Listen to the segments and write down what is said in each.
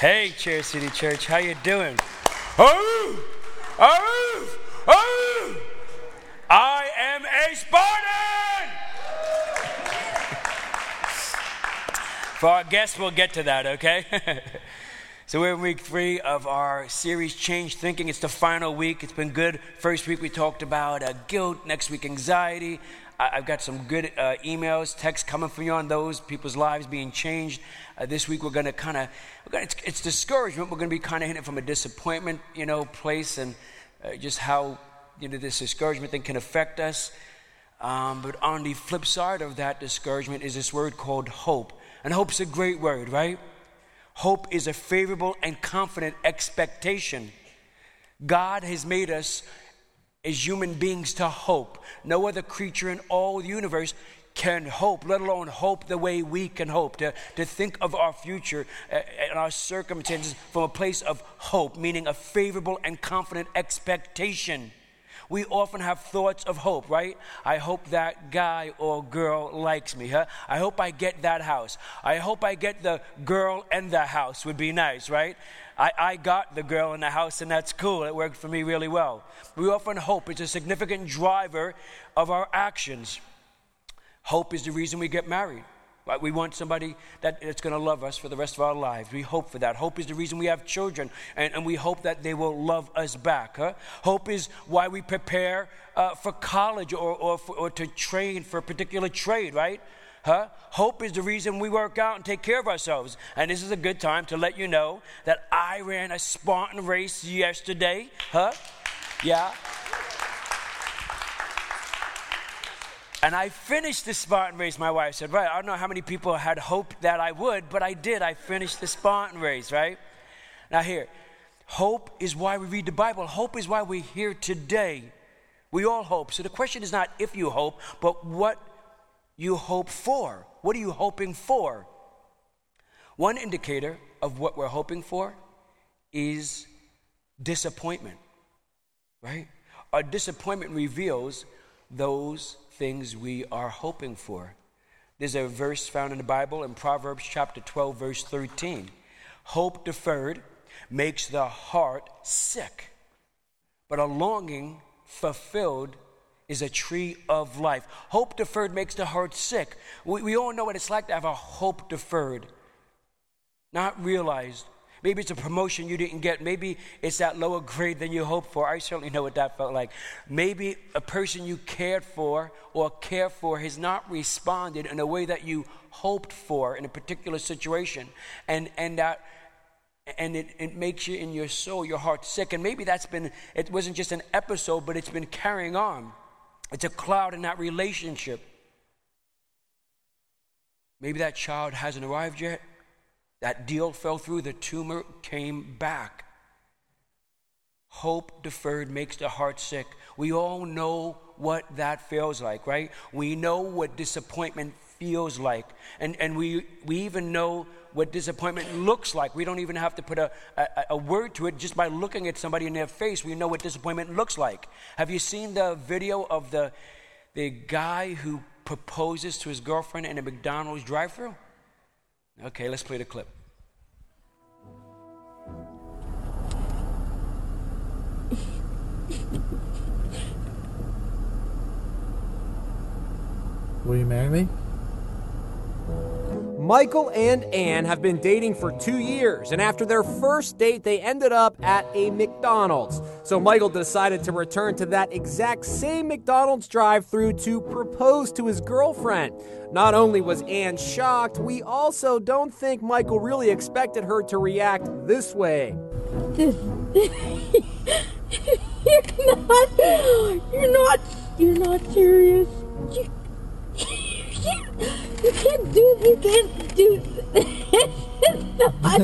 Hey, Chair City Church, how you doing? Oh, oh, oh! I am a Spartan. For our guests, we'll get to that, okay? so we're in week three of our series, Change Thinking. It's the final week. It's been good. First week we talked about uh, guilt. Next week, anxiety. I- have got some good uh, emails, texts coming from you on those people's lives being changed. Uh, this week we're going to kind of, it's, it's, discouragement. We're going to be kind of hitting it from a disappointment, you know, place and uh, just how, you know, this discouragement thing can affect us. Um, but on the flip side of that discouragement is this word called hope. And hope's a great word, right? Hope is a favorable and confident expectation. God has made us as human beings to hope. No other creature in all the universe can hope, let alone hope the way we can hope, to, to think of our future uh, and our circumstances from a place of hope, meaning a favorable and confident expectation. We often have thoughts of hope, right? I hope that guy or girl likes me, huh? I hope I get that house. I hope I get the girl and the house would be nice, right? I, I got the girl in the house, and that's cool. It worked for me really well. We often hope it's a significant driver of our actions. Hope is the reason we get married. Right? We want somebody that, that's going to love us for the rest of our lives. We hope for that. Hope is the reason we have children, and, and we hope that they will love us back. Huh? Hope is why we prepare uh, for college or, or, for, or to train for a particular trade, right? Huh? Hope is the reason we work out and take care of ourselves. And this is a good time to let you know that I ran a Spartan race yesterday. Huh? Yeah. And I finished the Spartan race. My wife said, Right, I don't know how many people had hoped that I would, but I did. I finished the Spartan race, right? Now, here, hope is why we read the Bible. Hope is why we're here today. We all hope. So the question is not if you hope, but what you hope for. What are you hoping for? One indicator of what we're hoping for is disappointment, right? Our disappointment reveals those things we are hoping for. There's a verse found in the Bible in Proverbs chapter 12, verse 13. Hope deferred makes the heart sick, but a longing fulfilled is a tree of life. Hope deferred makes the heart sick. We, we all know what it's like to have a hope deferred, not realized. Maybe it's a promotion you didn't get. Maybe it's that lower grade than you hoped for. I certainly know what that felt like. Maybe a person you cared for or care for has not responded in a way that you hoped for in a particular situation. And, and that and it, it makes you in your soul, your heart sick. And maybe that's been, it wasn't just an episode, but it's been carrying on. It's a cloud in that relationship. Maybe that child hasn't arrived yet. That deal fell through, the tumor came back. Hope deferred makes the heart sick. We all know what that feels like, right? We know what disappointment feels like. And, and we, we even know what disappointment looks like. We don't even have to put a, a, a, word to it. Just by looking at somebody in their face, we know what disappointment looks like. Have you seen the video of the, the guy who proposes to his girlfriend in a McDonald's drive through? Okay, let's play the clip. Will you marry me? Michael and Anne have been dating for two years, and after their first date, they ended up at a McDonald's. So Michael decided to return to that exact same McDonald's drive through to propose to his girlfriend. Not only was Anne shocked, we also don't think Michael really expected her to react this way. you're not, you're not, you're not serious. You, you can't do you can't do not.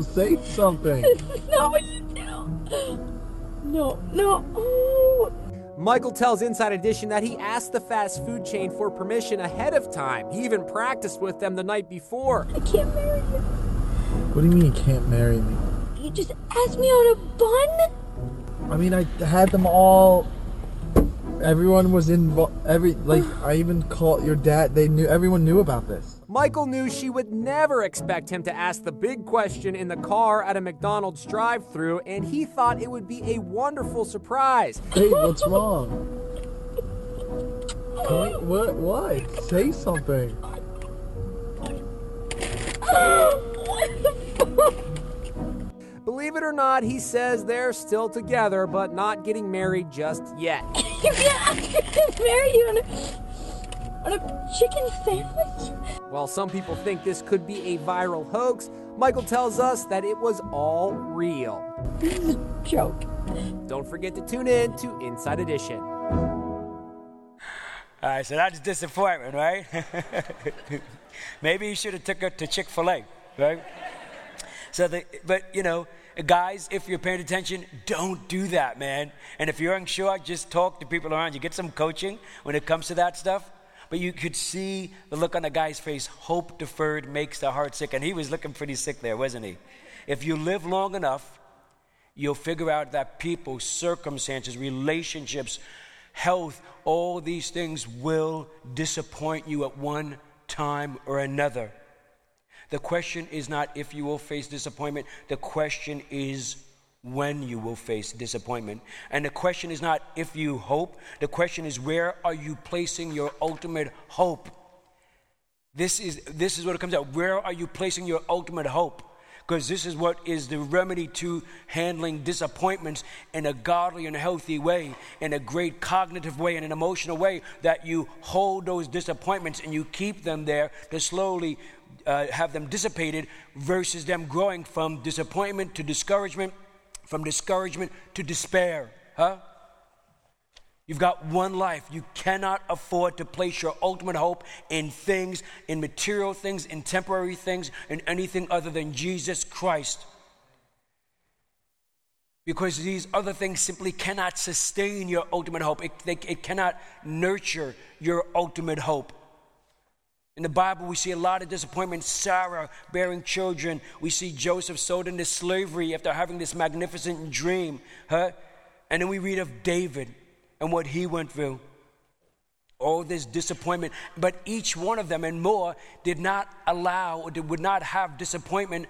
Say something. It's not what you do. No, no. Michael tells Inside Edition that he asked the fast food chain for permission ahead of time. He even practiced with them the night before. I can't marry you. What do you mean you can't marry me? You just asked me on a bun? I mean, I had them all everyone was involved. Every like, I even called your dad. They knew. Everyone knew about this. Michael knew she would never expect him to ask the big question in the car at a McDonald's drive through, and he thought it would be a wonderful surprise. Hey, what's wrong? Hey, what? Why? Say something. Believe it or not, he says they're still together, but not getting married just yet. yeah, I could marry you on a, on a chicken sandwich. While some people think this could be a viral hoax, Michael tells us that it was all real. This is a joke. Don't forget to tune in to Inside Edition. All right, so that's disappointment, right? Maybe you should have took her to Chick Fil A, right? So, the, but you know, guys, if you're paying attention, don't do that, man. And if you're unsure, just talk to people around you. Get some coaching when it comes to that stuff. But you could see the look on the guy's face. Hope deferred makes the heart sick, and he was looking pretty sick there, wasn't he? If you live long enough, you'll figure out that people, circumstances, relationships, health, all these things will disappoint you at one time or another. The question is not if you will face disappointment, the question is when you will face disappointment. And the question is not if you hope, the question is where are you placing your ultimate hope? This is, this is what it comes out. Where are you placing your ultimate hope? Because this is what is the remedy to handling disappointments in a godly and healthy way, in a great cognitive way, in an emotional way, that you hold those disappointments and you keep them there to slowly uh, have them dissipated versus them growing from disappointment to discouragement, from discouragement to despair. Huh? You've got one life. You cannot afford to place your ultimate hope in things, in material things, in temporary things, in anything other than Jesus Christ. Because these other things simply cannot sustain your ultimate hope, it, they, it cannot nurture your ultimate hope. In the Bible, we see a lot of disappointment. Sarah bearing children. We see Joseph sold into slavery after having this magnificent dream. Huh? And then we read of David and what he went through. All this disappointment. But each one of them and more did not allow or did, would not have disappointment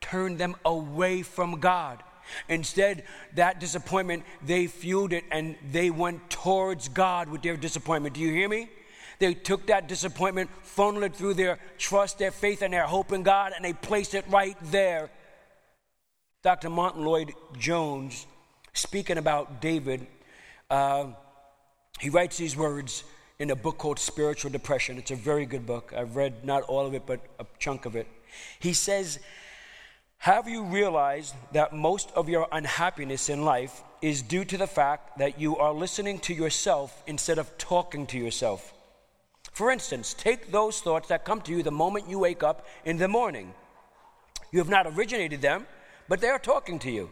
turn them away from God. Instead, that disappointment, they fueled it and they went towards God with their disappointment. Do you hear me? They took that disappointment, funneled it through their trust, their faith, and their hope in God, and they placed it right there. Dr. Martyn Lloyd-Jones, speaking about David, uh, he writes these words in a book called Spiritual Depression. It's a very good book. I've read not all of it, but a chunk of it. He says, Have you realized that most of your unhappiness in life is due to the fact that you are listening to yourself instead of talking to yourself? For instance, take those thoughts that come to you the moment you wake up in the morning. You have not originated them, but they are talking to you.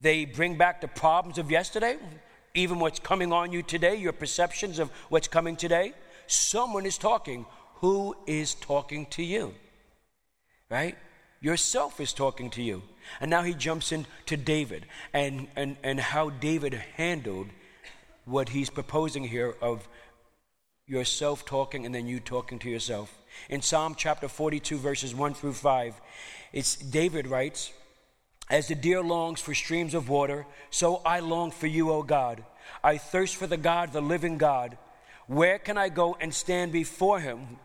They bring back the problems of yesterday, even what's coming on you today, your perceptions of what's coming today. Someone is talking. Who is talking to you? Right? Yourself is talking to you. And now he jumps into David and, and, and how David handled what he's proposing here of yourself talking and then you talking to yourself. In Psalm chapter 42, verses 1 through 5, it's David writes, As the deer longs for streams of water, so I long for you, O God. I thirst for the God, the living God. Where can I go and stand before him?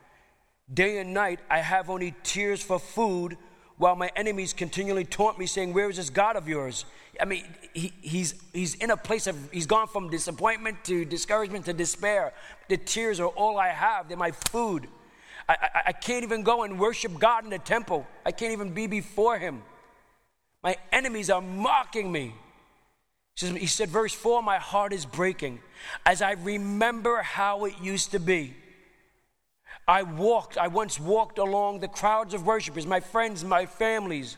Day and night I have only tears for food, while my enemies continually taunt me, saying, Where is this God of yours? I mean, he, he's, he's in a place of, he's gone from disappointment to discouragement to despair. The tears are all I have, they're my food. I, I, I can't even go and worship God in the temple, I can't even be before Him. My enemies are mocking me. He, said, verse 4 My heart is breaking as I remember how it used to be. I walked, I once walked along the crowds of worshipers, my friends, my families,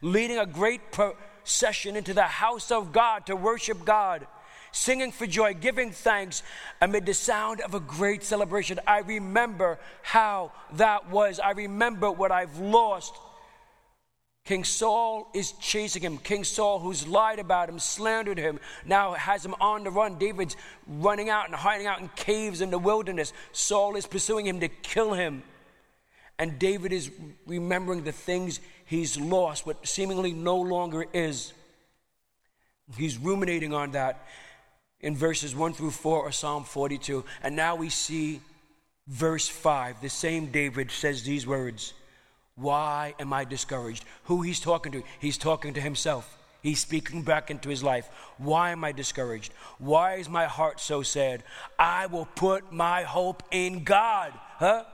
leading a great procession into the house of God to worship God, singing for joy, giving thanks amid the sound of a great celebration. I remember how that was. I remember what I've lost. King Saul is chasing him. King Saul, who's lied about him, slandered him, now has him on the run. David's running out and hiding out in caves in the wilderness. Saul is pursuing him to kill him. And David is remembering the things he's lost, what seemingly no longer is. He's ruminating on that in verses 1 through 4 of Psalm 42. And now we see verse 5. The same David says these words Why am I discouraged? Who he's talking to? He's talking to himself. He's speaking back into his life. Why am I discouraged? Why is my heart so sad? I will put my hope in God. Huh?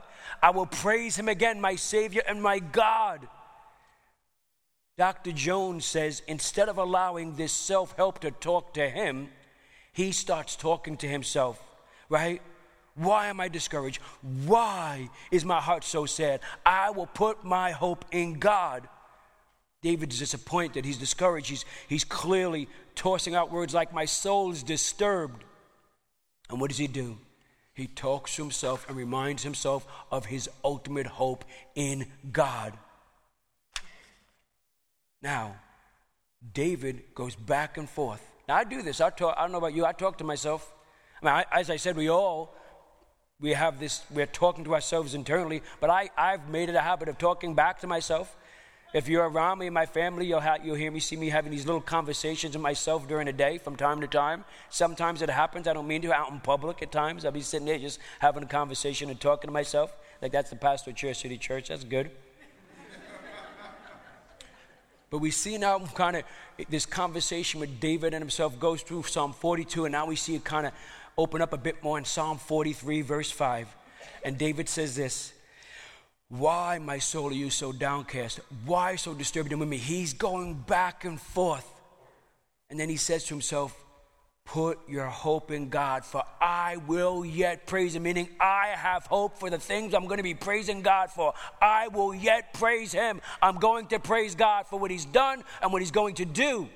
I will praise him again, my Savior and my God. Dr. Jones says instead of allowing this self help to talk to him, he starts talking to himself, right? Why am I discouraged? Why is my heart so sad? I will put my hope in God. David is disappointed. He's discouraged. He's, he's clearly tossing out words like, My soul is disturbed. And what does he do? He talks to himself and reminds himself of his ultimate hope in God. Now, David goes back and forth. Now, I do this. I, talk, I don't know about you. I talk to myself. I mean, I, as I said, we all we have this, we're talking to ourselves internally, but I, I've made it a habit of talking back to myself. If you're around me and my family, you'll, ha- you'll hear me, see me having these little conversations with myself during the day from time to time. Sometimes it happens, I don't mean to, out in public at times. I'll be sitting there just having a conversation and talking to myself. Like that's the pastor of Chair City Church. That's good. but we see now kind of this conversation with David and himself goes through Psalm 42, and now we see it kind of open up a bit more in Psalm 43, verse 5. And David says this Why, my soul, are you so downcast? Why so disturbed in me? He's going back and forth. And then he says to himself, Put your hope in God, for I will yet praise Him. Meaning, I have hope for the things I'm going to be praising God for. I will yet praise Him. I'm going to praise God for what He's done and what He's going to do.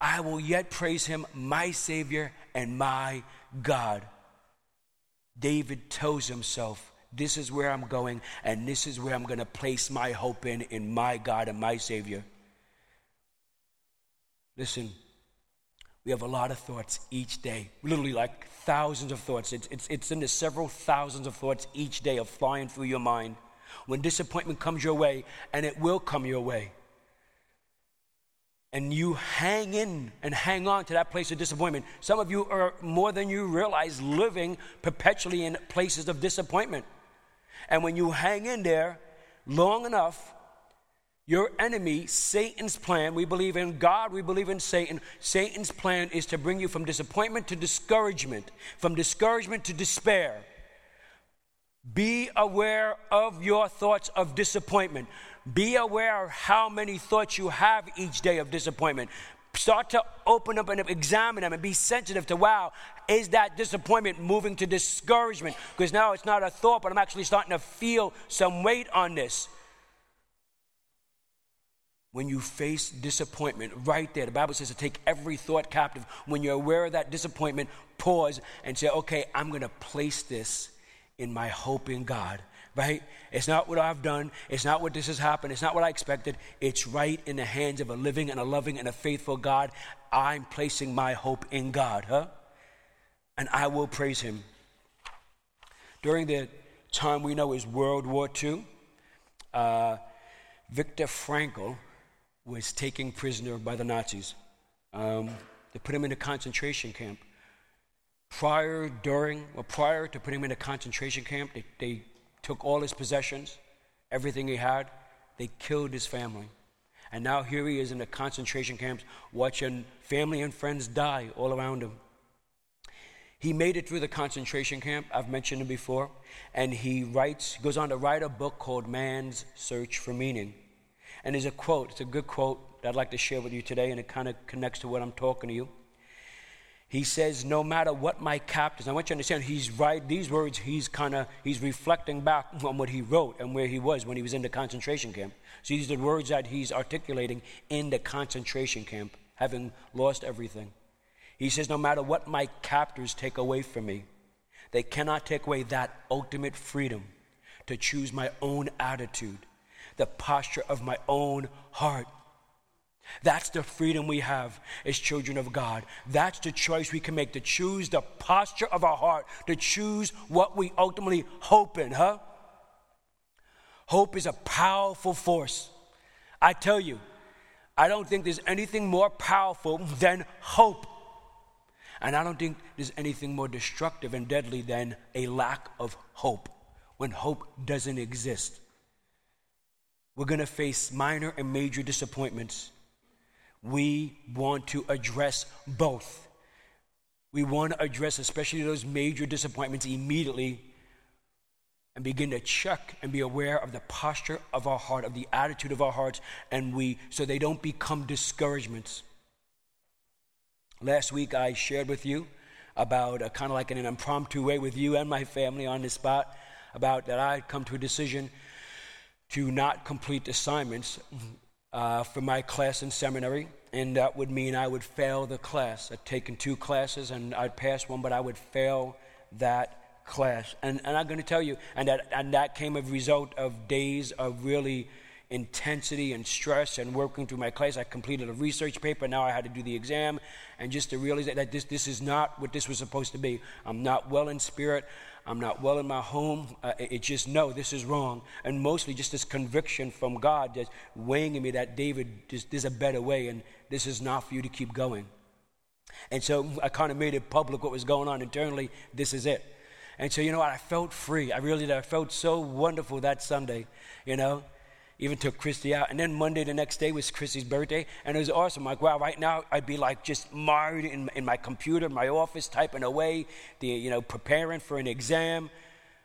I will yet praise him, my Savior and my God. David tells himself, This is where I'm going, and this is where I'm going to place my hope in, in my God and my Savior. Listen, we have a lot of thoughts each day, literally like thousands of thoughts. It's, it's, it's in the several thousands of thoughts each day of flying through your mind. When disappointment comes your way, and it will come your way, and you hang in and hang on to that place of disappointment. Some of you are more than you realize living perpetually in places of disappointment. And when you hang in there long enough, your enemy, Satan's plan, we believe in God, we believe in Satan. Satan's plan is to bring you from disappointment to discouragement, from discouragement to despair. Be aware of your thoughts of disappointment. Be aware of how many thoughts you have each day of disappointment. Start to open up and examine them and be sensitive to wow, is that disappointment moving to discouragement? Because now it's not a thought, but I'm actually starting to feel some weight on this. When you face disappointment, right there, the Bible says to take every thought captive. When you're aware of that disappointment, pause and say, okay, I'm going to place this in my hope in God right? It's not what I've done. It's not what this has happened. It's not what I expected. It's right in the hands of a living and a loving and a faithful God. I'm placing my hope in God, huh? And I will praise Him. During the time we know is World War II, uh, Viktor Frankl was taken prisoner by the Nazis. Um, they put him in a concentration camp. Prior, during, or prior to putting him in a concentration camp, they, they took all his possessions, everything he had. They killed his family. And now here he is in the concentration camps watching family and friends die all around him. He made it through the concentration camp. I've mentioned him before. And he writes, goes on to write a book called Man's Search for Meaning. And there's a quote, it's a good quote that I'd like to share with you today, and it kind of connects to what I'm talking to you. He says, no matter what my captors, I want you to understand, he's right, these words, he's kind of, he's reflecting back on what he wrote and where he was when he was in the concentration camp. So these are the words that he's articulating in the concentration camp, having lost everything. He says, no matter what my captors take away from me, they cannot take away that ultimate freedom to choose my own attitude the posture of my own heart. That's the freedom we have as children of God. That's the choice we can make to choose the posture of our heart, to choose what we ultimately hope in, huh? Hope is a powerful force. I tell you, I don't think there's anything more powerful than hope. And I don't think there's anything more destructive and deadly than a lack of hope when hope doesn't exist. We're going to face minor and major disappointments. We want to address both. We want to address especially those major disappointments immediately and begin to check and be aware of the posture of our heart, of the attitude of our hearts, and we so they don't become discouragements. Last week, I shared with you about kind of like in an impromptu way with you and my family on the spot about that I had come to a decision to not complete assignments uh, for my class in seminary, and that would mean I would fail the class. I'd taken two classes and I'd pass one, but I would fail that class. And, and I'm going to tell you, and that, and that came as a result of days of really intensity and stress and working through my class. I completed a research paper. Now I had to do the exam. And just to realize that this, this is not what this was supposed to be. I'm not well in spirit. I'm not well in my home. Uh, it just, no, this is wrong. And mostly just this conviction from God that's weighing in me that David, just, there's a better way and this is not for you to keep going. And so I kind of made it public what was going on internally. This is it. And so, you know what? I felt free. I really did. I felt so wonderful that Sunday, you know even took Christy out. And then Monday, the next day, was Christy's birthday, and it was awesome. Like, wow, right now I'd be like just married in, in my computer, my office, typing away, the, you know, preparing for an exam,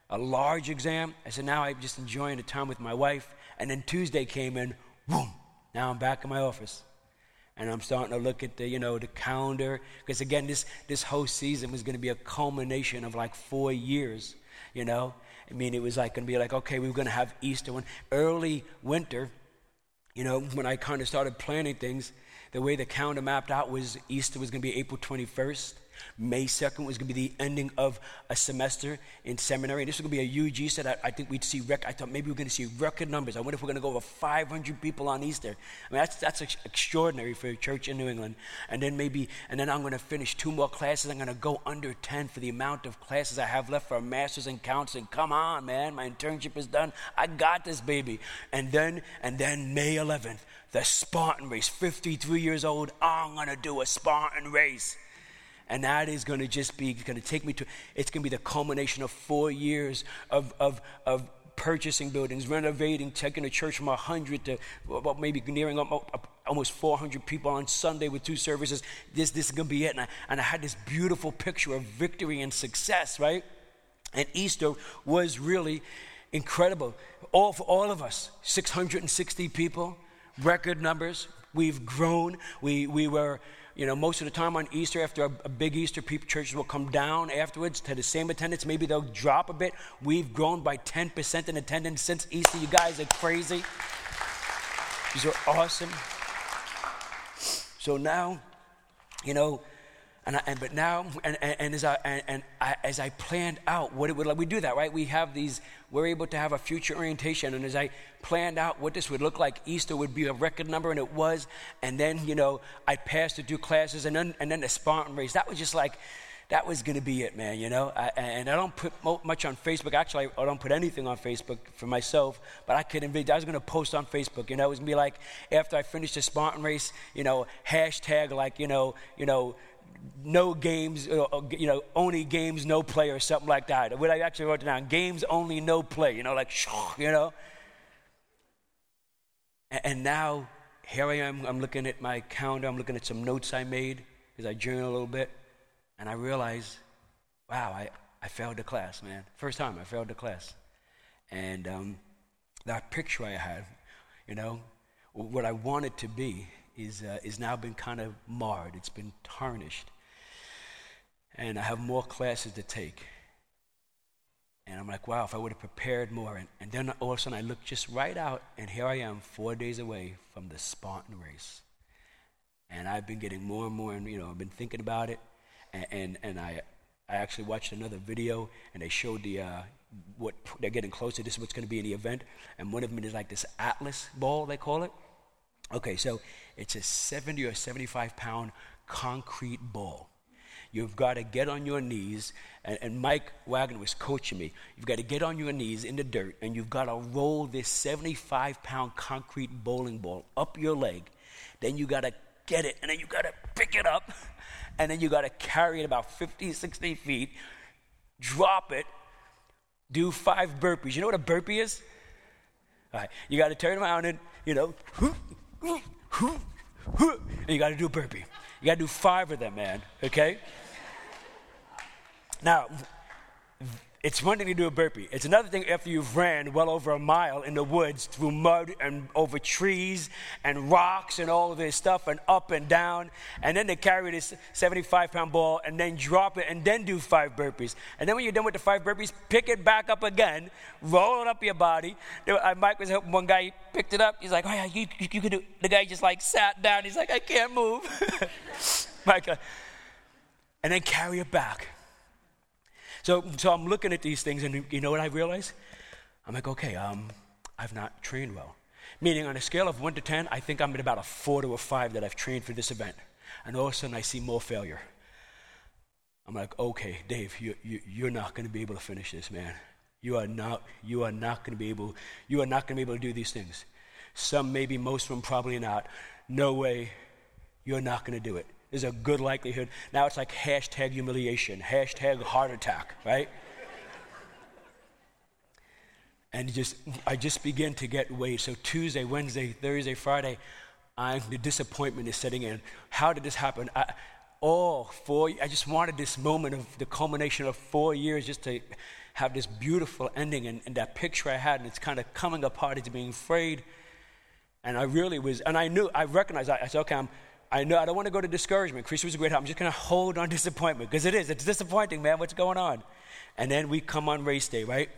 a large exam. I said, now I'm just enjoying the time with my wife. And then Tuesday came in, boom, now I'm back in my office. And I'm starting to look at the, you know, the calendar. Because again, this, this whole season was going to be a culmination of like four years, you know. I mean, it was like going to be like, okay, we were going to have Easter when early winter. You know, when I kind of started planning things, the way the calendar mapped out was Easter was going to be April 21st. May 2nd was going to be the ending of a semester in seminary. And This was going to be a huge Easter that I think we'd see. Rec- I thought maybe we are going to see record numbers. I wonder if we're going to go over 500 people on Easter. I mean, that's, that's ex- extraordinary for a church in New England. And then maybe, and then I'm going to finish two more classes. I'm going to go under 10 for the amount of classes I have left for a master's in counseling. Come on, man. My internship is done. I got this, baby. And then, and then May 11th, the Spartan race. 53 years old. I'm going to do a Spartan race. And that is going to just be going to take me to, it's going to be the culmination of four years of, of, of purchasing buildings, renovating, taking a church from 100 to well, maybe nearing almost 400 people on Sunday with two services. This, this is going to be it. And I, and I had this beautiful picture of victory and success, right? And Easter was really incredible. All for all of us, 660 people, record numbers. We've grown. We, we were you know, most of the time on Easter, after a, a, big Easter, people, churches will come down afterwards to the same attendance. Maybe they'll drop a bit. We've grown by 10% in attendance since Easter. You guys are crazy. These are awesome. So now, you know, and, I, and but now, and, and, as I and, and I, as I planned out what it would like, we do that, right? We have these. We're able to have a future orientation, and as I planned out what this would look like, Easter would be a record number, and it was. And then, you know, I passed to do classes, and then and then the Spartan race. That was just like, that was going to be it, man. You know, I, and I don't put much on Facebook. Actually, I don't put anything on Facebook for myself. But I could envision. I was going to post on Facebook. You know, it was going to be like after I finished the Spartan race. You know, hashtag like you know, you know no games, uh, uh, you know, only games, no play, or something like that. What I actually wrote down, games only, no play, you know, like, you know. And now, here I am, I'm looking at my calendar, I'm looking at some notes I made, because I journal a little bit, and I realize, wow, I, I failed the class, man. First time I failed the class. And um, that picture I had, you know, what I wanted to be is, uh, is now been kind of marred. It's been tarnished and I have more classes to take. And I'm like, wow, if I would have prepared more. And, and then all of a sudden I look just right out, and here I am, four days away from the Spartan race. And I've been getting more and more, and you know, I've been thinking about it. And, and, and I, I actually watched another video, and they showed the, uh, what they're getting closer. This is what's going to be in the event. And one of them is like this Atlas ball, they call it. Okay, so it's a 70 or 75 pound concrete ball. You've got to get on your knees, and, and, Mike Wagner was coaching me. You've got to get on your knees in the dirt, and you've got to roll this 75 pound concrete bowling ball up your leg. Then you got to get it, and then you got to pick it up, and then you got to carry it about 50, 60 feet, drop it, do five burpees. You know what a burpee is? All right, you got to turn around and, you know, and you got to do a burpee. You got to do five of them, man, okay? Now, it's one thing to do a burpee. It's another thing after you've ran well over a mile in the woods through mud and over trees and rocks and all of this stuff and up and down. And then to carry this 75 pound ball and then drop it and then do five burpees. And then when you're done with the five burpees, pick it back up again, roll it up your body. Mike was helping one guy, he picked it up. He's like, oh yeah, you, you, you could do The guy just like sat down. He's like, I can't move. Mike, uh, and then carry it back. So, so I'm looking at these things, and you know what I realize? I'm like, okay, um, I've not trained well. Meaning, on a scale of one to 10, I think I'm at about a four to a five that I've trained for this event. And all of a sudden, I see more failure. I'm like, okay, Dave, you, you, you're not going to be able to finish this, man. You are not, you are not going to be able, you are not going to be able to do these things. Some maybe, most of them probably not. No way, you're not going to do it there's a good likelihood. Now it's like hashtag humiliation, hashtag heart attack, right? and just I just begin to get weight. So Tuesday, Wednesday, Thursday, Friday, I'm, the disappointment is setting in. How did this happen? I, all four. I just wanted this moment of the culmination of four years, just to have this beautiful ending, and, and that picture I had, and it's kind of coming apart. It's being frayed, and I really was, and I knew, I recognized. I, I said, okay, I'm I know I don't want to go to discouragement. Christ was a great help. I'm just going to hold on disappointment because it is. It's disappointing, man. What's going on? And then we come on race day, right?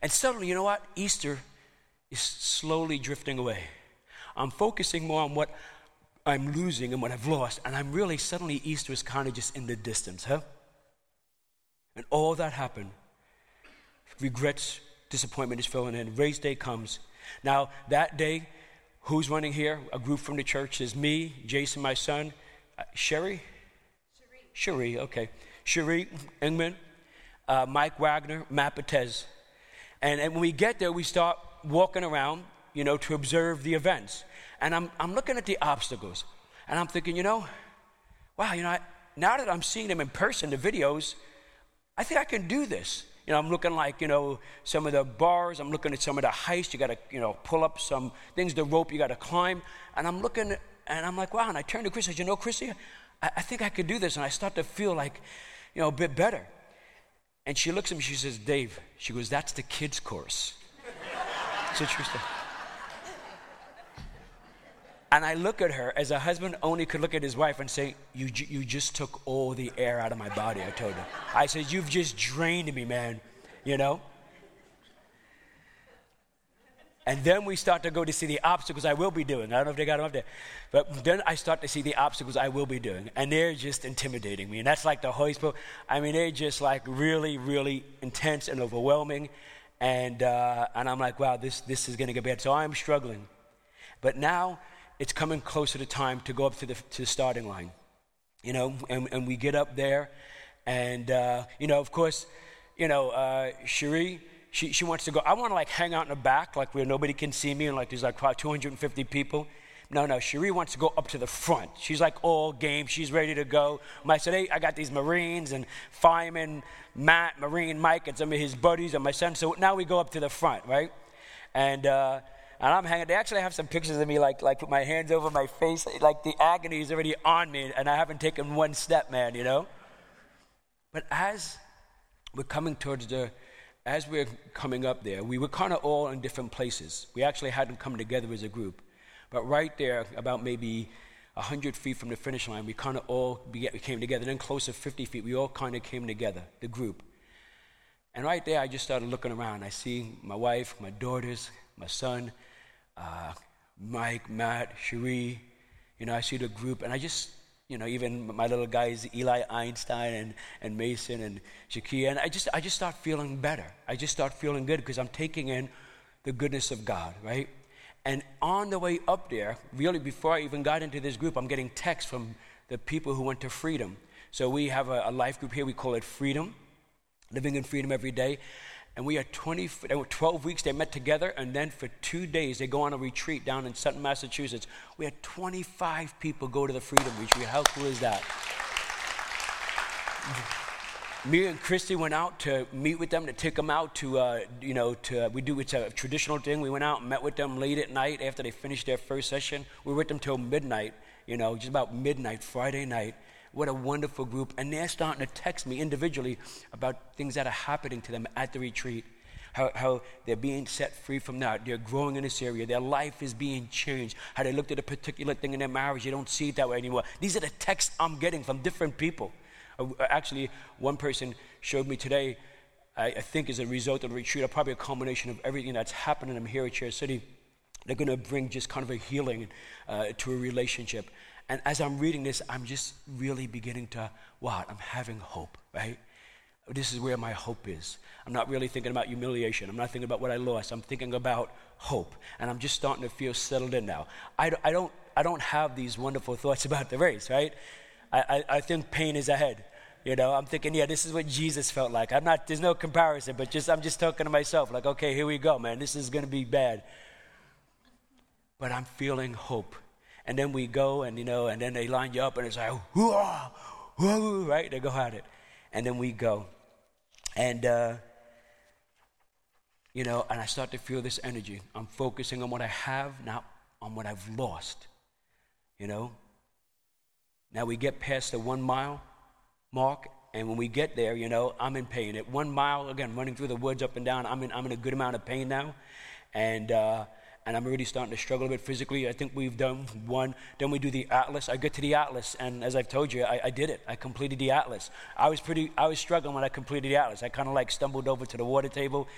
And suddenly, you know what? Easter is slowly drifting away. I'm focusing more on what I'm losing and what I've lost. And I'm really, suddenly, Easter is kind of just in the distance, huh? And all that happened. Regrets, disappointment is filling in. Race day comes. Now, that day, Who's running here? A group from the church is me, Jason, my son, uh, Sherry? Cherie, okay. Cherie Engman, uh, Mike Wagner, Matt Patez. And, and when we get there, we start walking around, you know, to observe the events. And I'm, I'm looking at the obstacles. And I'm thinking, you know, wow, you know, I, now that I'm seeing them in person, the videos, I think I can do this. You know, I'm looking like, you know, some of the bars, I'm looking at some of the heights, you gotta, you know, pull up some things, the rope you gotta climb. And I'm looking and I'm like, wow, and I turn to Chris, I said, you know, Chrissy, I, I think I could do this. And I start to feel like, you know, a bit better. And she looks at me, she says, Dave, she goes, that's the kids' course. it's a. And I look at her as a husband only could look at his wife and say, you, you just took all the air out of my body, I told her. I said, You've just drained me, man, you know? And then we start to go to see the obstacles I will be doing. I don't know if they got them up there. But then I start to see the obstacles I will be doing. And they're just intimidating me. And that's like the Holy Spirit. I mean, they're just like really, really intense and overwhelming. And, uh, and I'm like, wow, this, this is going to get bad. So I'm struggling. But now it's coming closer to time to go up to the, to the starting line. You know, and, and we get up there, and, uh, you know, of course, you know, uh, Cherie, she, she wants to go. I want to like hang out in the back, like where nobody can see me, and like there's like probably 250 people. No, no, Cherie wants to go up to the front. She's like all game. She's ready to go. I said, hey, I got these Marines and firemen, Matt, Marine Mike, and some of his buddies and my son. So now we go up to the front, right? And uh, and I'm hanging. They actually have some pictures of me, like, like with my hands over my face, like the agony is already on me, and I haven't taken one step, man, you know? But as we're coming towards the, as we're coming up there, we were kind of all in different places. We actually hadn't come together as a group. But right there, about maybe 100 feet from the finish line, we kind of all we came together. Then closer 50 feet, we all kind of came together, the group. And right there, I just started looking around. I see my wife, my daughters, my son, uh, Mike, Matt, Cherie. You know, I see the group, and I just, you know, even my little guys, Eli Einstein and, and Mason and Shakia. And I just, I just start feeling better. I just start feeling good because I'm taking in the goodness of God, right? And on the way up there, really before I even got into this group, I'm getting texts from the people who went to Freedom. So we have a, a life group here, we call it Freedom, living in freedom every day. And we had 20, they were 12 weeks they met together, and then for two days they go on a retreat down in Sutton, Massachusetts. We had 25 people go to the Freedom Retreat. How cool is that? Me and Christy went out to meet with them to take them out to, uh, you know, to we do it's a traditional thing. We went out and met with them late at night after they finished their first session. We were with them till midnight, you know, just about midnight Friday night. What a wonderful group. And they're starting to text me individually about things that are happening to them at the retreat. How, how, they're being set free from that. They're growing in this area. Their life is being changed. How they looked at a particular thing in their marriage, they don't see it that way anymore. These are the texts I'm getting from different people. Uh, actually, one person showed me today, I, I think as a result of the retreat, or probably a combination of everything that's happening in here at Chair City, they're going to bring just kind of a healing uh, to a relationship. And as I'm reading this, I'm just really beginning to, wow, I'm having hope, right? This is where my hope is. I'm not really thinking about humiliation. I'm not thinking about what I lost. I'm thinking about hope. And I'm just starting to feel settled in now. I, I, don't, I don't have these wonderful thoughts about the race, right? I, I, I think pain is ahead. You know, I'm thinking, yeah, this is what Jesus felt like. I'm not, there's no comparison, but just, I'm just talking to myself, like, okay, here we go, man. This is going to be bad. But I'm feeling hope and then we go and you know and then they line you up and it's like whoa, whoa, right? They go at it. And then we go. And uh, you know and i start to feel this energy. I'm focusing on what i have not on what i've lost you know? Now we get past the one mile mark and when we get there you know i'm in pain. At one mile again running through the woods up and down i'm in, I'm in a good amount of pain now. And uh, and I'm already starting to struggle a bit physically. I think we've done one. Then we do the Atlas. I get to the Atlas, and as I've told you, I, I did it. I completed the Atlas. I was pretty. I was struggling when I completed the Atlas. I kind of like stumbled over to the water table.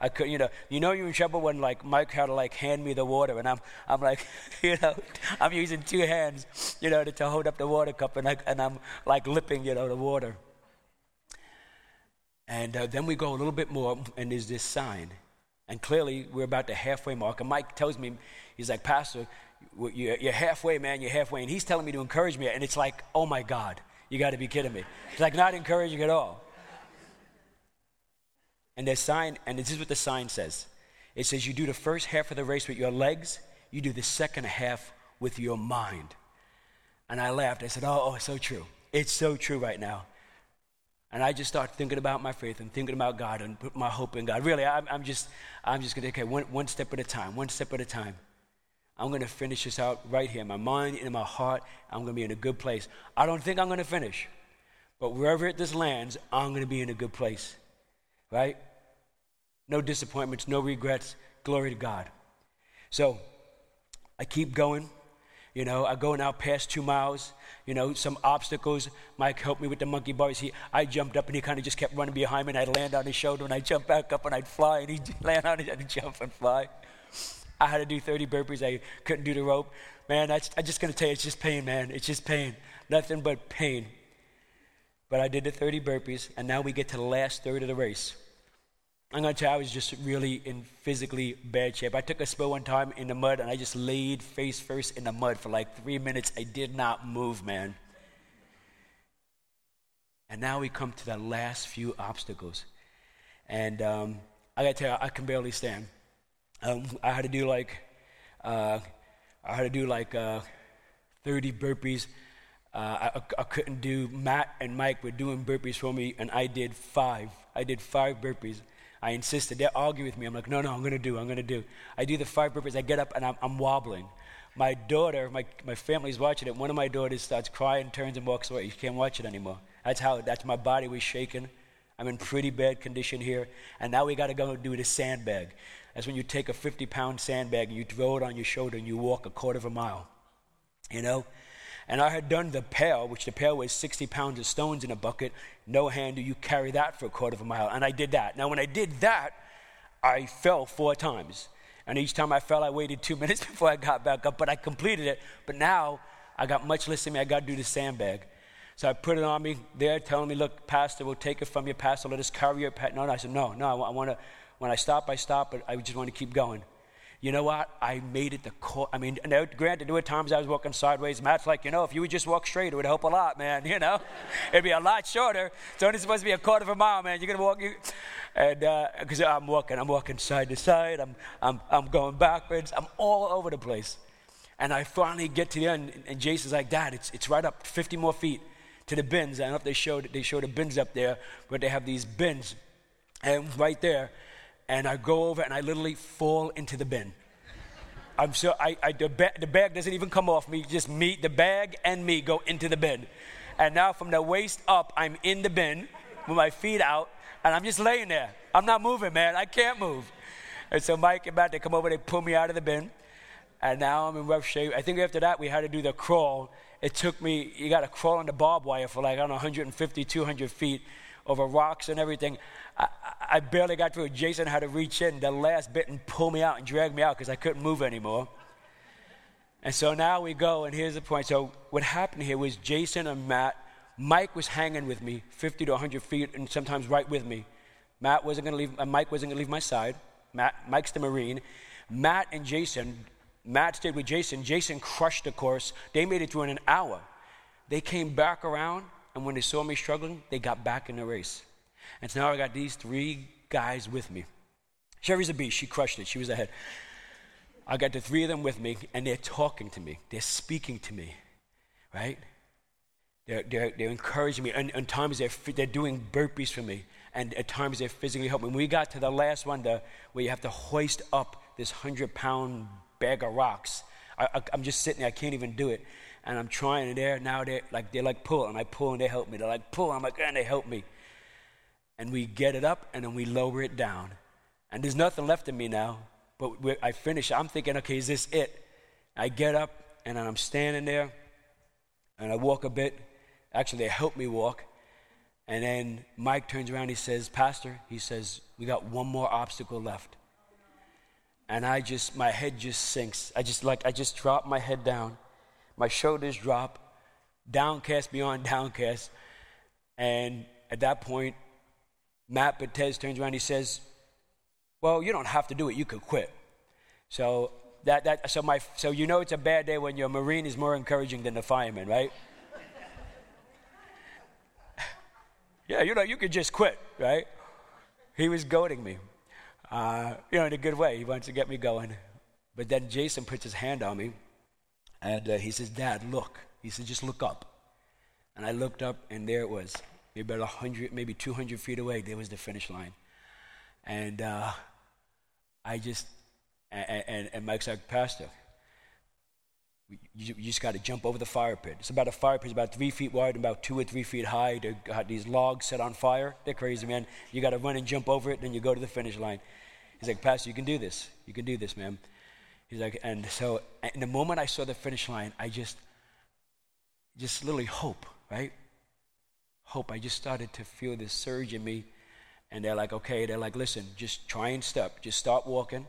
I could, you know, you know, you're in trouble when like Mike had to like hand me the water, and I'm, I'm like, you know, I'm using two hands, you know, to, to hold up the water cup, and I, and I'm like lipping, you know, the water. And uh, then we go a little bit more, and there's this sign and clearly, we're about the halfway mark. And Mike tells me, he's like, Pastor, you're halfway, man, you're halfway. And he's telling me to encourage me. And it's like, oh my God, you got to be kidding me. It's like not encouraging at all. And the sign, and this is what the sign says it says, you do the first half of the race with your legs, you do the second half with your mind. And I laughed. I said, oh, oh, so true. It's so true right now. And I just start thinking about my faith and thinking about God and put my hope in God. Really, I'm, I'm just, I'm just going to, okay, one, one step at a time, one step at a time. I'm going to finish this out right here. My mind and my heart, I'm going to be in a good place. I don't think I'm going to finish, but wherever it this lands, I'm going to be in a good place. Right? No disappointments, no regrets. Glory to God. So I keep going. You know, I go now past two miles you know, some obstacles. Mike helped me with the monkey bars. He, I jumped up and he kind of just kept running behind me and I'd land on his shoulder and I'd jump back up and I'd fly and he'd land on it and jump and fly. I had to do 30 burpees. I couldn't do the rope. Man, I'm just going to tell you, it's just pain, man. It's just pain. Nothing but pain. But I did the 30 burpees and now we get to the last third of the race. I'm going to tell you, I was just really in physically bad shape. I took a spill one time in the mud and I just laid face first in the mud for like three minutes. I did not move, man. And now we come to the last few obstacles. And um, I got to tell you, I can barely stand. Um, I had to do like, uh, I had to do like uh, 30 burpees. Uh, I, I couldn't do, Matt and Mike were doing burpees for me, and I did five. I did five burpees. I insisted. They argue with me. I'm like, no, no, I'm going to do, I'm going to do. I do the five burpees. I get up and I'm, I'm wobbling. My daughter, my, my family's watching it. One of my daughters starts crying, turns and walks away. You can't watch it anymore. That's how, that's my body was shaking. I'm in pretty bad condition here. And now we got to go do the sandbag. That's when you take a 50 pound sandbag and you throw it on your shoulder and you walk a quarter of a mile. You know? And I had done the pail, which the pail was 60 pounds of stones in a bucket. No hand do you carry that for a quarter of a mile. And I did that. Now, when I did that, I fell four times. And each time I fell, I waited two minutes before I got back up, but I completed it. But now I got much less in me. I got to do the sandbag. So I put it on me there, telling me, look, Pastor, we'll take it from you. Pastor, let us carry your pet. No, no, I said, no, no, I, want to, when I stop, I stop, but I just want to keep going. You know what? I made it the call. I mean, now, granted, there were times I was walking sideways. Matt's like, you know, if you would just walk straight, it would help a lot, man. You know, it'd be a lot shorter. It's only supposed to be a quarter of a mile, man. You're gonna walk, you, and because uh, I'm walking, I'm walking side to side. I'm, I'm, I'm going backwards. I'm all over the place. And I finally get to the end, and Jason's like, Dad, it's, it's right up 50 more feet to the bins. I don't know if they showed they showed the bins up there, but they have these bins, and right there, and I go over and I literally fall into the bin. I'm so I, I the, ba- the bag doesn't even come off me. Just me, the bag and me go into the bin, and now from the waist up, I'm in the bin with my feet out, and I'm just laying there. I'm not moving, man. I can't move. And so Mike and Matt they come over, they pull me out of the bin, and now I'm in rough shape. I think after that we had to do the crawl it took me, you got to crawl on the barbed wire for like, I don't know, 150, 200 feet over rocks and everything. I, I barely got through. Jason had to reach in the last bit and pull me out and drag me out because I couldn't move anymore. And so now we go, and here's the point. So what happened here was Jason and Matt, Mike was hanging with me 50 to 100 feet and sometimes right with me. Matt wasn't going to leave, uh, Mike wasn't going to leave my side. Matt, Mike's the Marine. Matt and Jason Matt stayed with Jason. Jason crushed the course. They made it through in an hour. They came back around, and when they saw me struggling, they got back in the race. And so now I got these three guys with me. Sherry's a beast. She crushed it. She was ahead. I got the three of them with me, and they're talking to me. They're speaking to me, right? They're, they're, they're encouraging me. And, and times they're, they're doing burpees for me. And at times they're physically helping me. When we got to the last one, the, where you have to hoist up this 100 pound bag of rocks. I, am just sitting there, I can't even do it. And I'm trying, and they're now they're like they're like pull, and I pull and they help me. They're like pull, I'm like, and they help me. And we get it up and then we lower it down. And there's nothing left in me now. But I finish. I'm thinking, okay, is this it? I get up and I'm standing there and I walk a bit. Actually, they help me walk. And then Mike turns around, he says, Pastor, he says, we got one more obstacle left and I just, my head just sinks. I just like, I just drop my head down. My shoulders drop, downcast beyond downcast. And at that point, Matt Betez turns around. He says, "Well, you don't have to do it. You could quit." So that that so my so you know it's a bad day when your Marine is more encouraging than the fireman, right? yeah, you know you could just quit, right? He was goading me uh, you know, in a good way. He wants to get me going. But then Jason puts his hand on me and uh, he says, Dad, look. He said, just look up. And I looked up and there it was. Maybe about 100, maybe 200 feet away, there was the finish line. And uh, I just, and, and, and Mike's like, Pastor, you, you just got to jump over the fire pit. It's about a fire pit, it's about three feet wide and about two or three feet high. They got these logs set on fire. They're crazy, man. You got to run and jump over it, then you go to the finish line. He's like, Pastor, you can do this. You can do this, man. He's like, and so in the moment I saw the finish line, I just, just literally hope, right? Hope. I just started to feel this surge in me. And they're like, okay, they're like, listen, just try and step. Just start walking.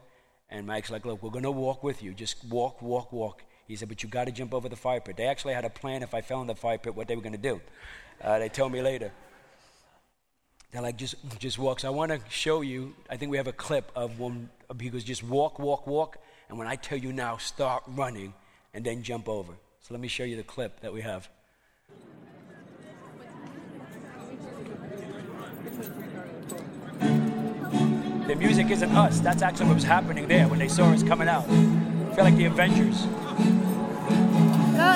And Mike's like, look, we're going to walk with you. Just walk, walk, walk. He said, but you got to jump over the fire pit. They actually had a plan if I fell in the fire pit, what they were going to do. Uh, they told me later. They're like, just, just walk. So I want to show you, I think we have a clip of when he goes, just walk, walk, walk. And when I tell you now, start running and then jump over. So let me show you the clip that we have. The music isn't us. That's actually what was happening there when they saw us coming out. I feel like the Avengers. Go,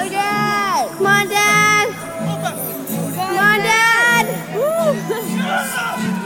Dad! Come on, Dad! Come on, Dad! Woo!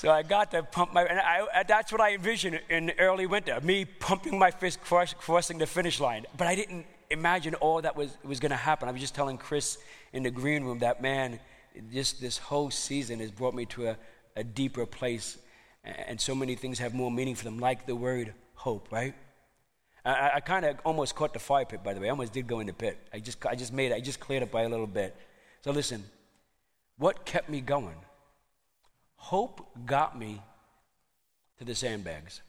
So I got to pump my, and I, that's what I envisioned in early winter, me pumping my fist, cross, crossing the finish line. But I didn't imagine all that was, was going to happen. I was just telling Chris in the green room that, man, just this whole season has brought me to a, a deeper place. And so many things have more meaning for them, like the word hope, right? I, I kind of almost caught the fire pit, by the way. I almost did go in the pit. I just, I just made it. I just cleared it by a little bit. So listen, what kept me going? Hope got me to the sandbags.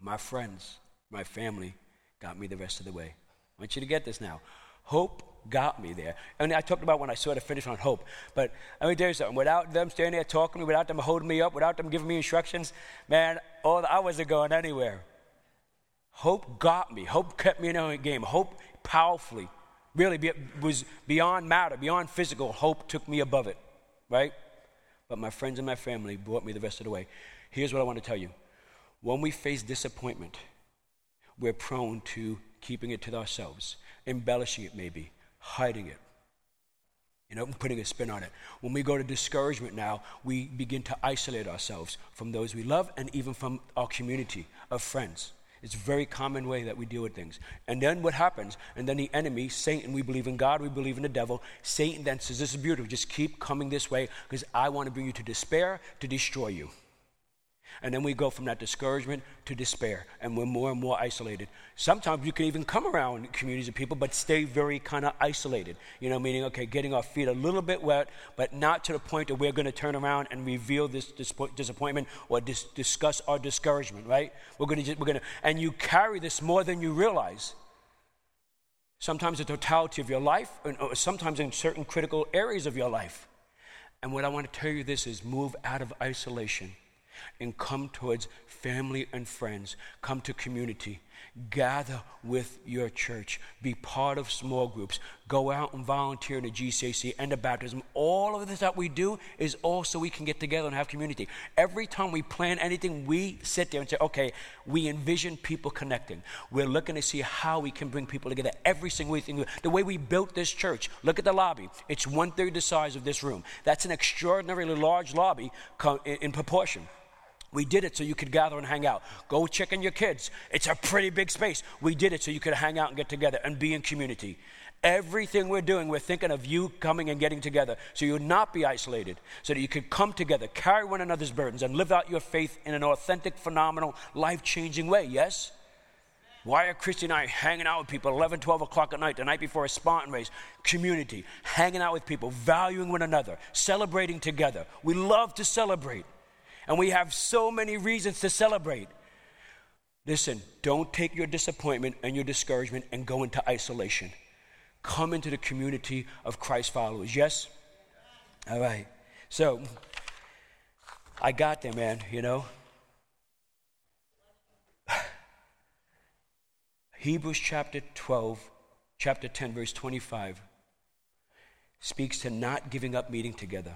My friends, my family got me the rest of the way. I want you to get this now. Hope got me there. And I talked about when I sort of finished on hope. But let me tell you something. Without them standing there talking to me, without them holding me up, without them giving me instructions, man, all I wasn't going anywhere. Hope got me. Hope kept me in the game. Hope powerfully, really be, was beyond matter, beyond physical. Hope took me above it, right? But my friends and my family brought me the rest of the way. Here's what I want to tell you. When we face disappointment, we're prone to keeping it to ourselves, embellishing it maybe, hiding it, you know, putting a spin on it. When we go to discouragement now, we begin to isolate ourselves from those we love and even from our community of friends. It's a very common way that we deal with things. And then what happens? And then the enemy, Satan, we believe in God, we believe in the devil. Satan then says, This is beautiful. Just keep coming this way because I want to bring you to despair to destroy you. And then we go from that discouragement to despair, and we're more and more isolated. Sometimes you can even come around communities of people, but stay very kind of isolated. You know, meaning, okay, getting our feet a little bit wet, but not to the point that we're going to turn around and reveal this disappointment or dis- discuss our discouragement, right? We're going to, we're going to, and you carry this more than you realize. Sometimes the totality of your life, or uh, sometimes in certain critical areas of your life. And what I want to tell you this is move out of isolation and come towards family and friends. Come to community. Gather with your church. Be part of small groups. Go out and volunteer in the GCC and the baptism. All of this that we do is all so we can get together and have community. Every time we plan anything, we sit there and say, okay, we envision people connecting. We're looking to see how we can bring people together every single thing. The way we built this church, look at the lobby. It's one third the size of this room. That's an extraordinarily large lobby in proportion. We did it so you could gather and hang out. Go check on your kids. It's a pretty big space. We did it so you could hang out and get together and be in community. Everything we're doing, we're thinking of you coming and getting together so you would not be isolated, so that you could come together, carry one another's burdens, and live out your faith in an authentic, phenomenal, life changing way. Yes? Why are Christy and I hanging out with people 11, 12 o'clock at night, the night before a Spartan race? Community, hanging out with people, valuing one another, celebrating together. We love to celebrate. And we have so many reasons to celebrate. Listen, don't take your disappointment and your discouragement and go into isolation. Come into the community of Christ followers. Yes? All right. So, I got there, man, you know. Hebrews chapter 12, chapter 10, verse 25 speaks to not giving up meeting together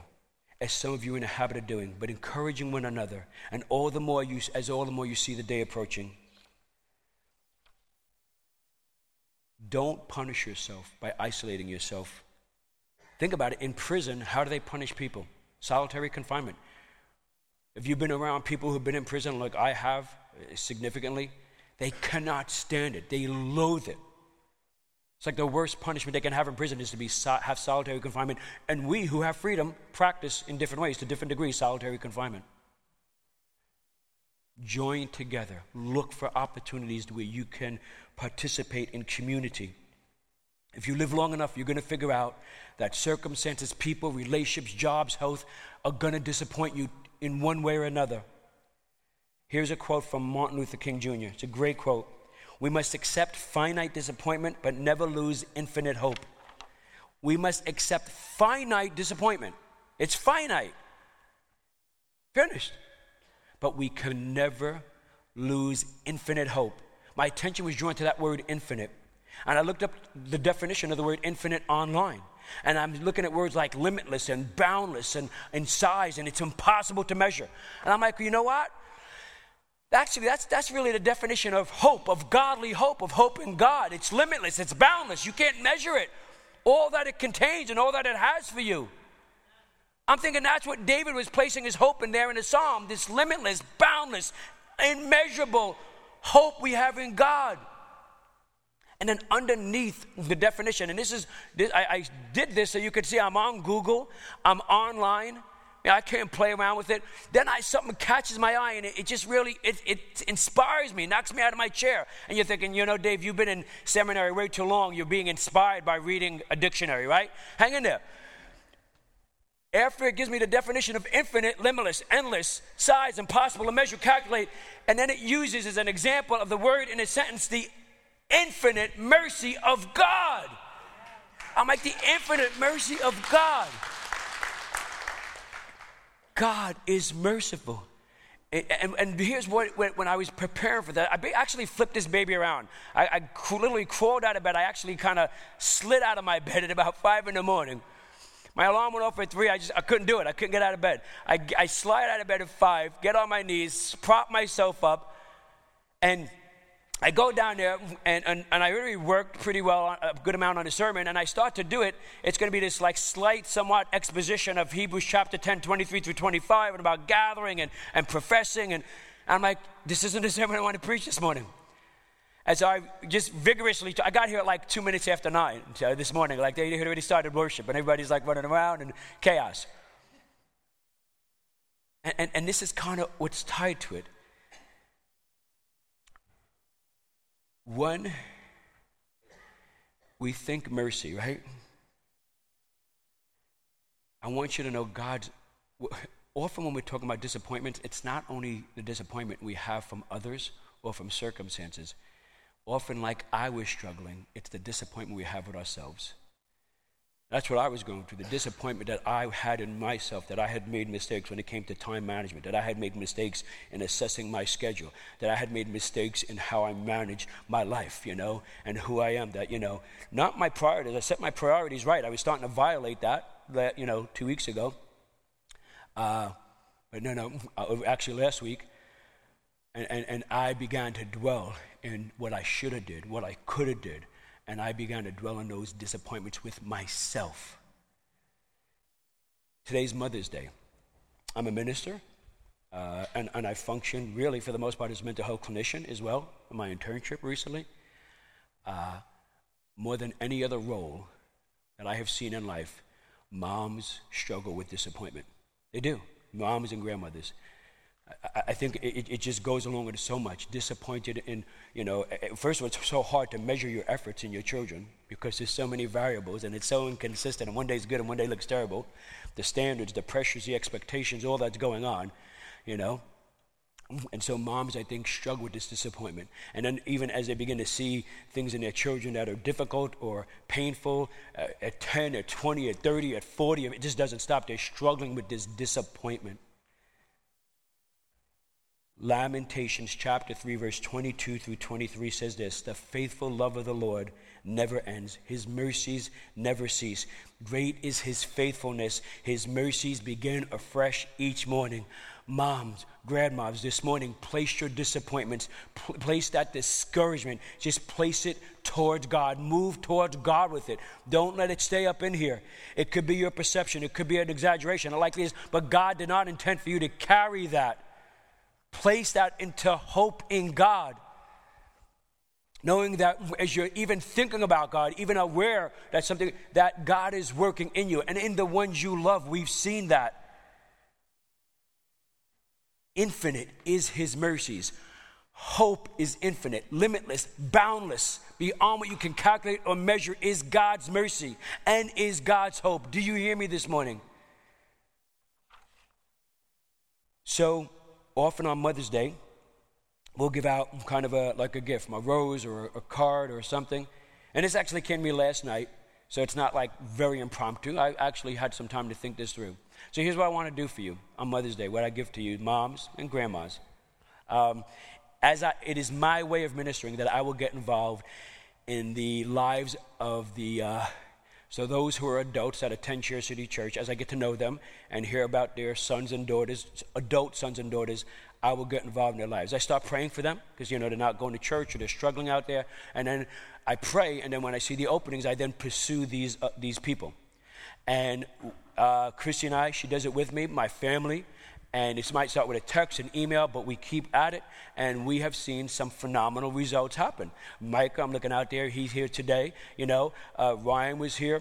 as some of you are in the habit of doing, but encouraging one another, and all the more you, as all the more you see the day approaching. Don't punish yourself by isolating yourself. Think about it. In prison, how do they punish people? Solitary confinement. If you've been around people who've been in prison, like I have eh, significantly, they cannot stand it. They loathe it. It's like the worst punishment they can have in prison is to be have solitary confinement. And we who have freedom practice in different ways, to different degrees, solitary confinement. Join together. Look for opportunities where you can participate in community. If you live long enough, you're going to figure out that circumstances, people, relationships, jobs, health are going to disappoint you in one way or another. Here's a quote from Martin Luther King Jr. It's a great quote. We must accept finite disappointment, but never lose infinite hope. We must accept finite disappointment. It's finite. Finished. But we can never lose infinite hope. My attention was drawn to that word infinite. And I looked up the definition of the word infinite online. And I'm looking at words like limitless and boundless and in size, and it's impossible to measure. And I'm like, you know what? Actually, that's, that's really the definition of hope, of godly hope, of hope in God. It's limitless, it's boundless. You can't measure it. All that it contains and all that it has for you. I'm thinking that's what David was placing his hope in there in the psalm this limitless, boundless, immeasurable hope we have in God. And then underneath the definition, and this is, this, I, I did this so you could see I'm on Google, I'm online, I can't play around with it. Then I something catches my eye and it, it just really it, it inspires me, knocks me out of my chair. And you're thinking, you know, Dave, you've been in seminary way too long. You're being inspired by reading a dictionary, right? Hang in there. After it gives me the definition of infinite, limitless, endless, size, impossible to measure, calculate, and then it uses as an example of the word in a sentence the infinite mercy of God. I'm like, the infinite mercy of God. God is merciful. And, and, and, here's what, when I was preparing for that, I actually flipped this baby around. I, I literally crawled out of bed. I actually kind of slid out of my bed at about five in the morning my alarm went off at three. I just I couldn't do it. I couldn't get out of bed. I, I slide out of bed at five, get on my knees, prop myself up, and I go down there, and, and, and I really worked pretty well, a good amount on the sermon, and I start to do it. It's going to be this like slight, somewhat exposition of Hebrews chapter 10, 23 through 25, and about gathering and, and professing. And I'm like, this isn't the sermon I want to preach this morning as I just vigorously, I got here at like two minutes after nine this morning. Like they had already started worship, and everybody's like running around and chaos. And, and, and this is kind of what's tied to it. One, we think mercy, right? I want you to know God's. Often when we're talking about disappointments, it's not only the disappointment we have from others or from circumstances often like I was struggling, it's the disappointment we have with ourselves. That's what I was going through the disappointment that I had in myself, that I had made mistakes when it came to time management, that I had made mistakes in assessing my schedule, that I had made mistakes in how I managed my life, you know, and who I am. That, you know, not my priorities. I set my priorities right. I was starting to violate that, that you know, two weeks ago. Uh, but no, no, uh, actually last week. And, and, and I began to dwell in what I should have did, what I could have did, and I began to dwell on those disappointments with myself. Today's Mother's Day. I'm a minister, uh, and, and I function really for the most part as a mental health clinician as well in my internship recently. Uh, more than any other role that I have seen in life, moms struggle with disappointment. They do, moms and grandmothers. I think it, it, just goes along with so much. Disappointed in, you know, first of all, it's so hard to measure your efforts in your children because there's so many variables and it's so inconsistent. And one day good and one day looks terrible. The standards, the pressures, the expectations, all that's going on, you know. And so moms, I think, struggle with this disappointment. And then even as they begin to see things in their children that are difficult or painful uh, at 10, at 20, at 30, at 40, it just doesn't stop. They're struggling with this disappointment. Lamentations chapter 3, verse 22 through 23 says this The faithful love of the Lord never ends, His mercies never cease. Great is His faithfulness, His mercies begin afresh each morning. Moms, grandmoms, this morning, place your disappointments, pl- place that discouragement, just place it towards God. Move towards God with it. Don't let it stay up in here. It could be your perception, it could be an exaggeration, like this, but God did not intend for you to carry that place that into hope in God. Knowing that as you're even thinking about God, even aware that something that God is working in you and in the ones you love, we've seen that. Infinite is his mercies. Hope is infinite, limitless, boundless, beyond what you can calculate or measure is God's mercy and is God's hope. Do you hear me this morning? So, often on Mother's Day, we'll give out kind of a like a gift, a rose or a card or something. And this actually came to me last night, so it's not like very impromptu. I actually had some time to think this through. So here's what I want to do for you on Mother's Day. What I give to you, moms and grandmas. Um, as I, it is my way of ministering that I will get involved in the lives of the uh, so, those who are adults at attend Chair City Church, as I get to know them and hear about their sons and daughters, adult sons and daughters, I will get involved in their lives. I start praying for them because, you know, they're not going to church or they're struggling out there. And then I pray, and then when I see the openings, I then pursue these, uh, these people. And uh, Christy and I, she does it with me, my family. And it might start with a text, an email, but we keep at it, and we have seen some phenomenal results happen. Mike, I'm looking out there, he's here today. You know, uh, Ryan was here.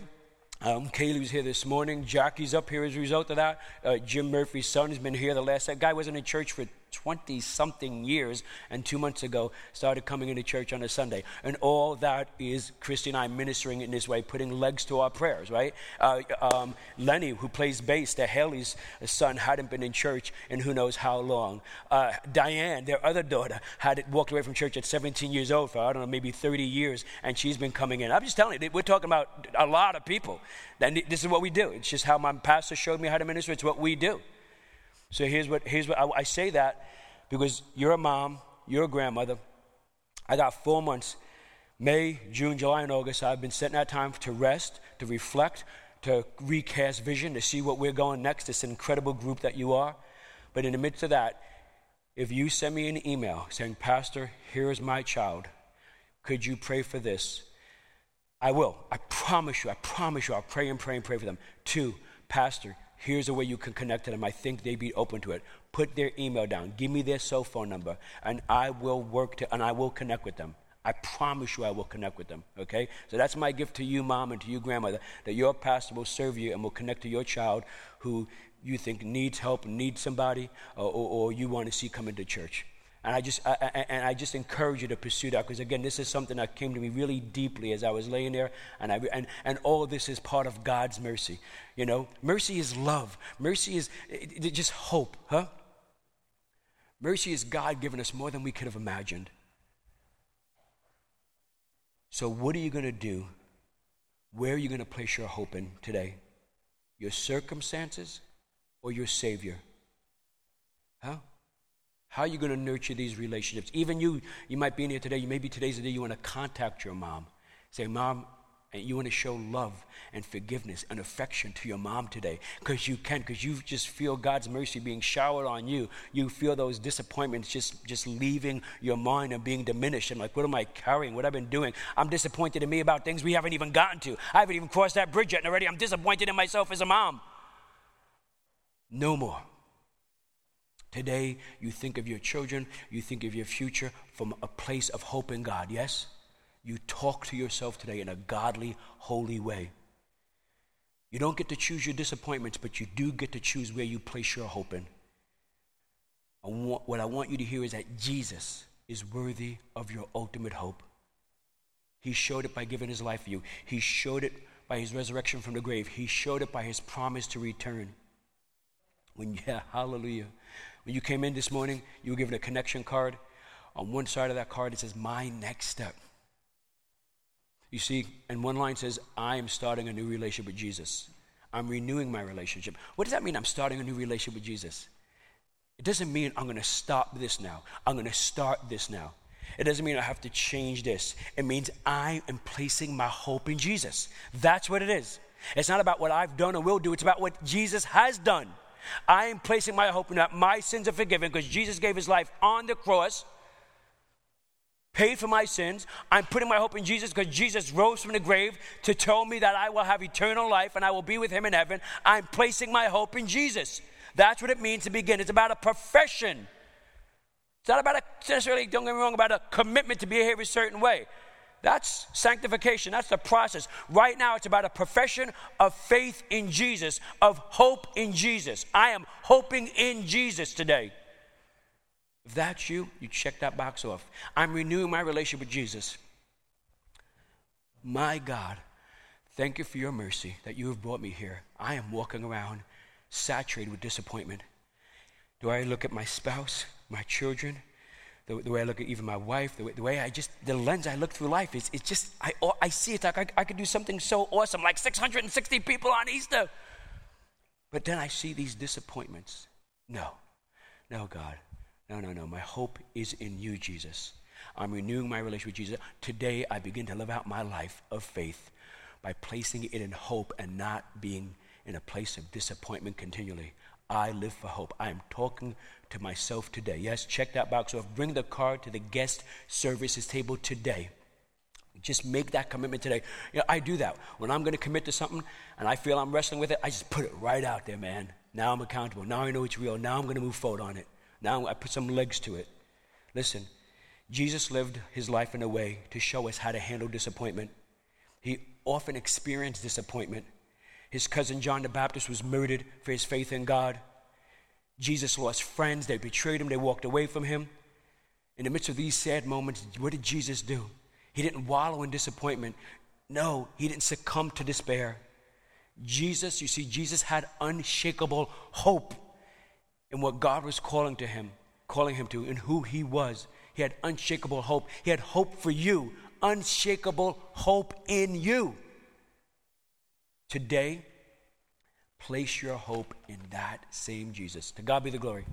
Um, Kaylee was here this morning. Jackie's up here as a result of that. Uh, Jim Murphy's son has been here the last. That guy wasn't in church for 20 something years and two months ago started coming into church on a Sunday. And all that is Christy and I ministering in this way, putting legs to our prayers, right? Uh, um, Lenny, who plays bass, the Haley's son, hadn't been in church in who knows how long. Uh, Diane, their other daughter, had walked away from church at 17 years old for, I don't know, maybe 30 years, and she's been coming in. I'm just telling you, we're talking about a lot of people. And this is what we do. It's just how my pastor showed me how to minister. It's what we do. So here's what, here's what I, I say that because you're a mom, you're a grandmother. I got four months May, June, July, and August. I've been setting that time to rest, to reflect, to recast vision, to see what we're going next. This incredible group that you are. But in the midst of that, if you send me an email saying, Pastor, here is my child, could you pray for this? I will. I promise you. I promise you. I'll pray and pray and pray for them. Two, Pastor, here's a way you can connect to them. I think they'd be open to it. Put their email down. Give me their cell phone number, and I will work to, and I will connect with them. I promise you I will connect with them. Okay? So that's my gift to you, mom, and to you, grandmother, that your pastor will serve you and will connect to your child who you think needs help, needs somebody, or, or, or you want to see come into church. And I just, I, and I just encourage you to pursue that because, again, this is something that came to me really deeply as I was laying there. And, I, and, and all this is part of God's mercy. You know, mercy is love, mercy is it, it, just hope, huh? Mercy is God giving us more than we could have imagined. So, what are you going to do? Where are you going to place your hope in today? Your circumstances or your Savior? How are you going to nurture these relationships? Even you, you might be in here today, you maybe today's the day you want to contact your mom. Say, Mom, and you want to show love and forgiveness and affection to your mom today. Because you can because you just feel god's mercy being showered on you. You feel those disappointments just just leaving your mind and being diminished and like what am i carrying? What i've been doing? I'm disappointed in me about things we haven't even gotten to. I haven't even crossed that bridge yet and already i'm disappointed in myself as a mom. No more Today, you think of your children, you think of your future from a place of hope in God, yes? You talk to yourself today in a godly, holy way. You don't get to choose your disappointments, but you do get to choose where you place your hope in. I want, what I want you to hear is that Jesus is worthy of your ultimate hope. He showed it by giving his life for you, He showed it by his resurrection from the grave, He showed it by his promise to return. When, yeah, hallelujah. When you came in this morning, you were given a connection card. On one side of that card, it says, My next step. You see, and one line says, I am starting a new relationship with Jesus. I'm renewing my relationship. What does that mean? I'm starting a new relationship with Jesus. It doesn't mean I'm going to stop this now. I'm going to start this now. It doesn't mean I have to change this. It means I am placing my hope in Jesus. That's what it is. It's not about what I've done or will do, it's about what Jesus has done. I am placing my hope in that my sins are forgiven because Jesus gave his life on the cross, paid for my sins. I'm putting my hope in Jesus because Jesus rose from the grave to tell me that I will have eternal life and I will be with him in heaven. I'm placing my hope in Jesus. That's what it means to begin. It's about a profession. It's not about a necessarily, don't get me wrong, about a commitment to behave a certain way. That's sanctification. That's the process. Right now, it's about a profession of faith in Jesus, of hope in Jesus. I am hoping in Jesus today. If that's you, you check that box off. I'm renewing my relationship with Jesus. My God, thank you for your mercy that you have brought me here. I am walking around saturated with disappointment. Do I look at my spouse, my children, the, the, way I look at even my wife, the way, the way, I just, the lens I look through life, is it's just, I, oh, I see it like I, I could do something so awesome, like 660 people on Easter. But then I see these disappointments. No, no, God. No, no, no. My hope is in you, Jesus. I'm renewing my relationship with Jesus. Today, I begin to live out my life of faith by placing it in hope and not being in a place of disappointment continually. I live for hope. I am talking to myself today. Yes, check that box off. Bring the card to the guest services table today. Just make that commitment today. You know, I do that. When I'm going to commit to something and I feel I'm wrestling with it, I just put it right out there, man. Now I'm accountable. Now I know it's real. Now I'm going to move forward on it. Now I put some legs to it. Listen, Jesus lived his life in a way to show us how to handle disappointment. He often experienced disappointment His cousin John the Baptist was murdered for his faith in God. Jesus lost friends. They betrayed him. They walked away from him. In the midst of these sad moments, what did Jesus do? He didn't wallow in disappointment. No, he didn't succumb to despair. Jesus, you see, Jesus had unshakable hope in what God was calling to him, calling him to, and who he was. He had unshakable hope. He had hope for you, unshakable hope in you. Today, place your hope in that same Jesus. To God be the glory.